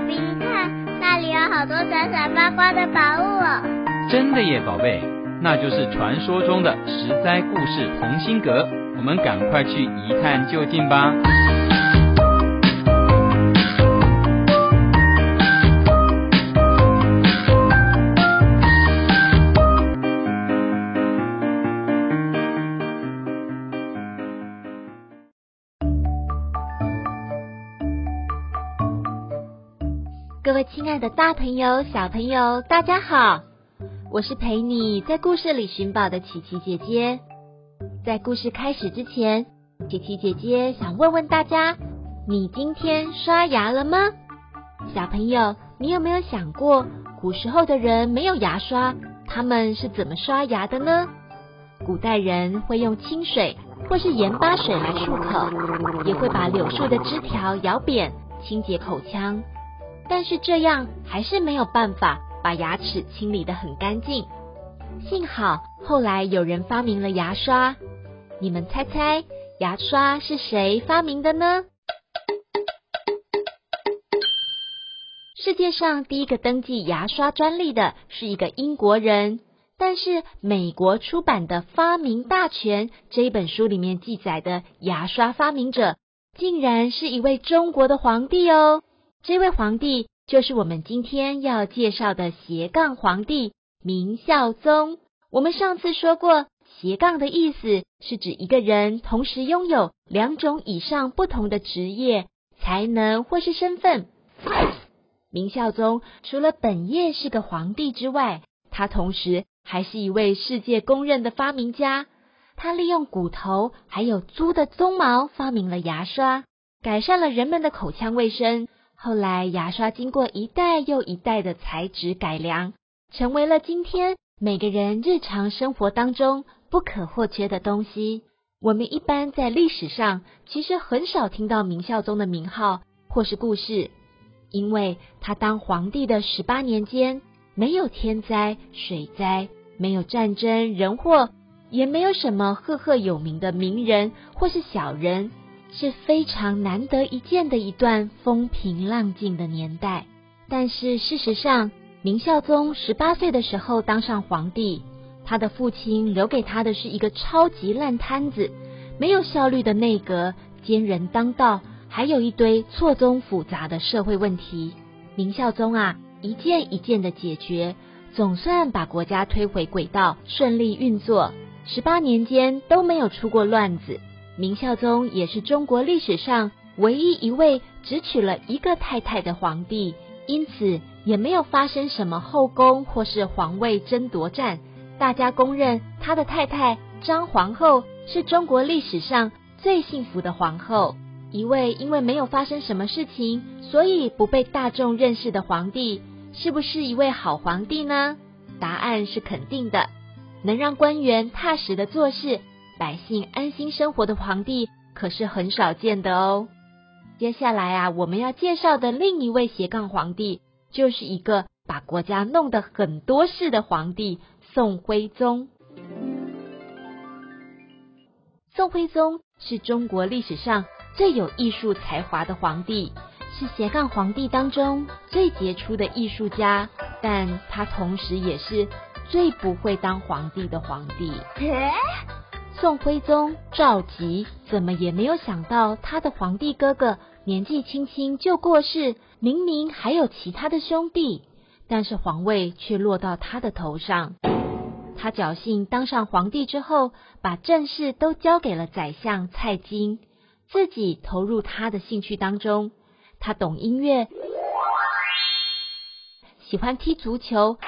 你看那里有好多闪闪发光的宝物！真的耶，宝贝，那就是传说中的十灾故事同心阁，我们赶快去一探究竟吧。各位亲爱的大朋友、小朋友，大家好！我是陪你在故事里寻宝的琪琪姐姐。在故事开始之前，琪琪姐姐想问问大家：你今天刷牙了吗？小朋友，你有没有想过，古时候的人没有牙刷，他们是怎么刷牙的呢？古代人会用清水或是盐巴水来漱口，也会把柳树的枝条咬扁，清洁口腔。但是这样还是没有办法把牙齿清理得很干净。幸好后来有人发明了牙刷，你们猜猜牙刷是谁发明的呢？世界上第一个登记牙刷专利的是一个英国人，但是美国出版的《发明大全》这一本书里面记载的牙刷发明者，竟然是一位中国的皇帝哦。这位皇帝就是我们今天要介绍的斜杠皇帝明孝宗。我们上次说过，斜杠的意思是指一个人同时拥有两种以上不同的职业、才能或是身份。明孝宗除了本业是个皇帝之外，他同时还是一位世界公认的发明家。他利用骨头还有猪的鬃毛发明了牙刷，改善了人们的口腔卫生。后来，牙刷经过一代又一代的材质改良，成为了今天每个人日常生活当中不可或缺的东西。我们一般在历史上其实很少听到明孝宗的名号或是故事，因为他当皇帝的十八年间，没有天灾、水灾，没有战争、人祸，也没有什么赫赫有名的名人或是小人。是非常难得一见的一段风平浪静的年代，但是事实上，明孝宗十八岁的时候当上皇帝，他的父亲留给他的是一个超级烂摊子，没有效率的内阁，奸人当道，还有一堆错综复杂的社会问题。明孝宗啊，一件一件的解决，总算把国家推回轨道，顺利运作。十八年间都没有出过乱子。明孝宗也是中国历史上唯一一位只娶了一个太太的皇帝，因此也没有发生什么后宫或是皇位争夺战。大家公认他的太太张皇后是中国历史上最幸福的皇后。一位因为没有发生什么事情，所以不被大众认识的皇帝，是不是一位好皇帝呢？答案是肯定的，能让官员踏实的做事。百姓安心生活的皇帝可是很少见的哦。接下来啊，我们要介绍的另一位斜杠皇帝，就是一个把国家弄得很多事的皇帝——宋徽宗。宋徽宗是中国历史上最有艺术才华的皇帝，是斜杠皇帝当中最杰出的艺术家，但他同时也是最不会当皇帝的皇帝。宋徽宗赵佶怎么也没有想到，他的皇帝哥哥年纪轻轻就过世，明明还有其他的兄弟，但是皇位却落到他的头上。他侥幸当上皇帝之后，把政事都交给了宰相蔡京，自己投入他的兴趣当中。他懂音乐，喜欢踢足球，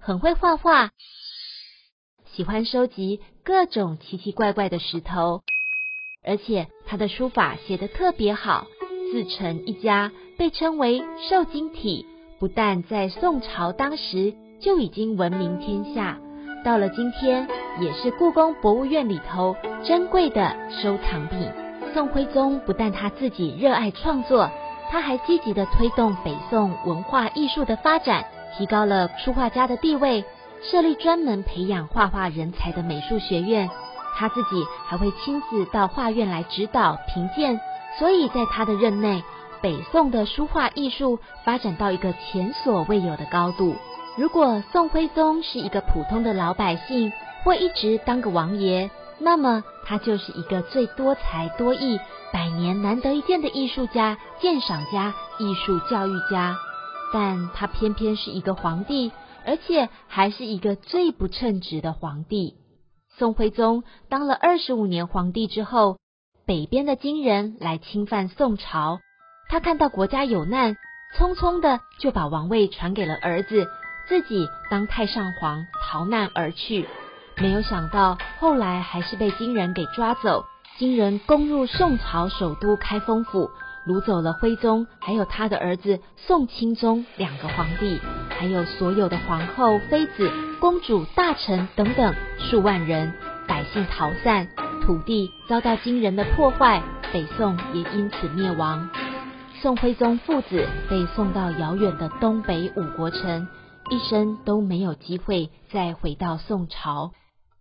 很会画画。喜欢收集各种奇奇怪怪的石头，而且他的书法写得特别好，自成一家，被称为瘦金体。不但在宋朝当时就已经闻名天下，到了今天也是故宫博物院里头珍贵的收藏品。宋徽宗不但他自己热爱创作，他还积极地推动北宋文化艺术的发展，提高了书画家的地位。设立专门培养画画人才的美术学院，他自己还会亲自到画院来指导评鉴，所以在他的任内，北宋的书画艺术发展到一个前所未有的高度。如果宋徽宗是一个普通的老百姓，或一直当个王爷，那么他就是一个最多才多艺、百年难得一见的艺术家、鉴赏家、艺术教育家。但他偏偏是一个皇帝，而且还是一个最不称职的皇帝。宋徽宗当了二十五年皇帝之后，北边的金人来侵犯宋朝，他看到国家有难，匆匆的就把王位传给了儿子。自己当太上皇逃难而去，没有想到后来还是被金人给抓走。金人攻入宋朝首都开封府，掳走了徽宗，还有他的儿子宋钦宗两个皇帝，还有所有的皇后、妃子、公主、大臣等等数万人。百姓逃散，土地遭到惊人的破坏，北宋也因此灭亡。宋徽宗父子被送到遥远的东北五国城。一生都没有机会再回到宋朝。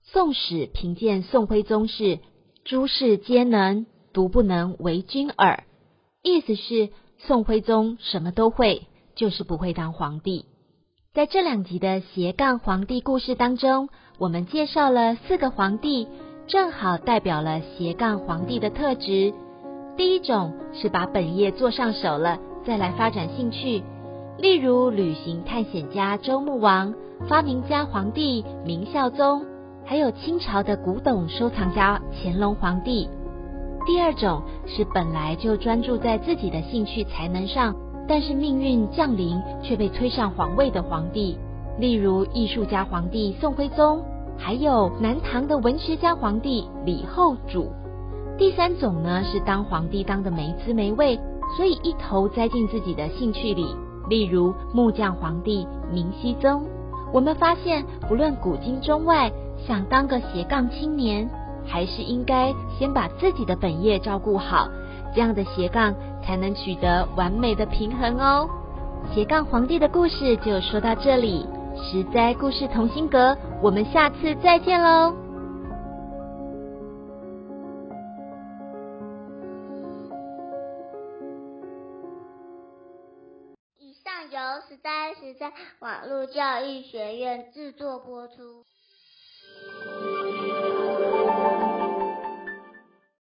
宋史评鉴宋徽宗是诸事皆能，独不能为君耳。意思是宋徽宗什么都会，就是不会当皇帝。在这两集的斜杠皇帝故事当中，我们介绍了四个皇帝，正好代表了斜杠皇帝的特质。第一种是把本业做上手了，再来发展兴趣。例如，旅行探险家周穆王、发明家皇帝明孝宗，还有清朝的古董收藏家乾隆皇帝。第二种是本来就专注在自己的兴趣才能上，但是命运降临却被推上皇位的皇帝，例如艺术家皇帝宋徽宗，还有南唐的文学家皇帝李后主。第三种呢是当皇帝当的没滋没味，所以一头栽进自己的兴趣里。例如木匠皇帝明熹宗，我们发现不论古今中外，想当个斜杠青年，还是应该先把自己的本业照顾好，这样的斜杠才能取得完美的平衡哦。斜杠皇帝的故事就说到这里，实在故事同心阁，我们下次再见喽。以上由实在实在网络教育学院制作播出。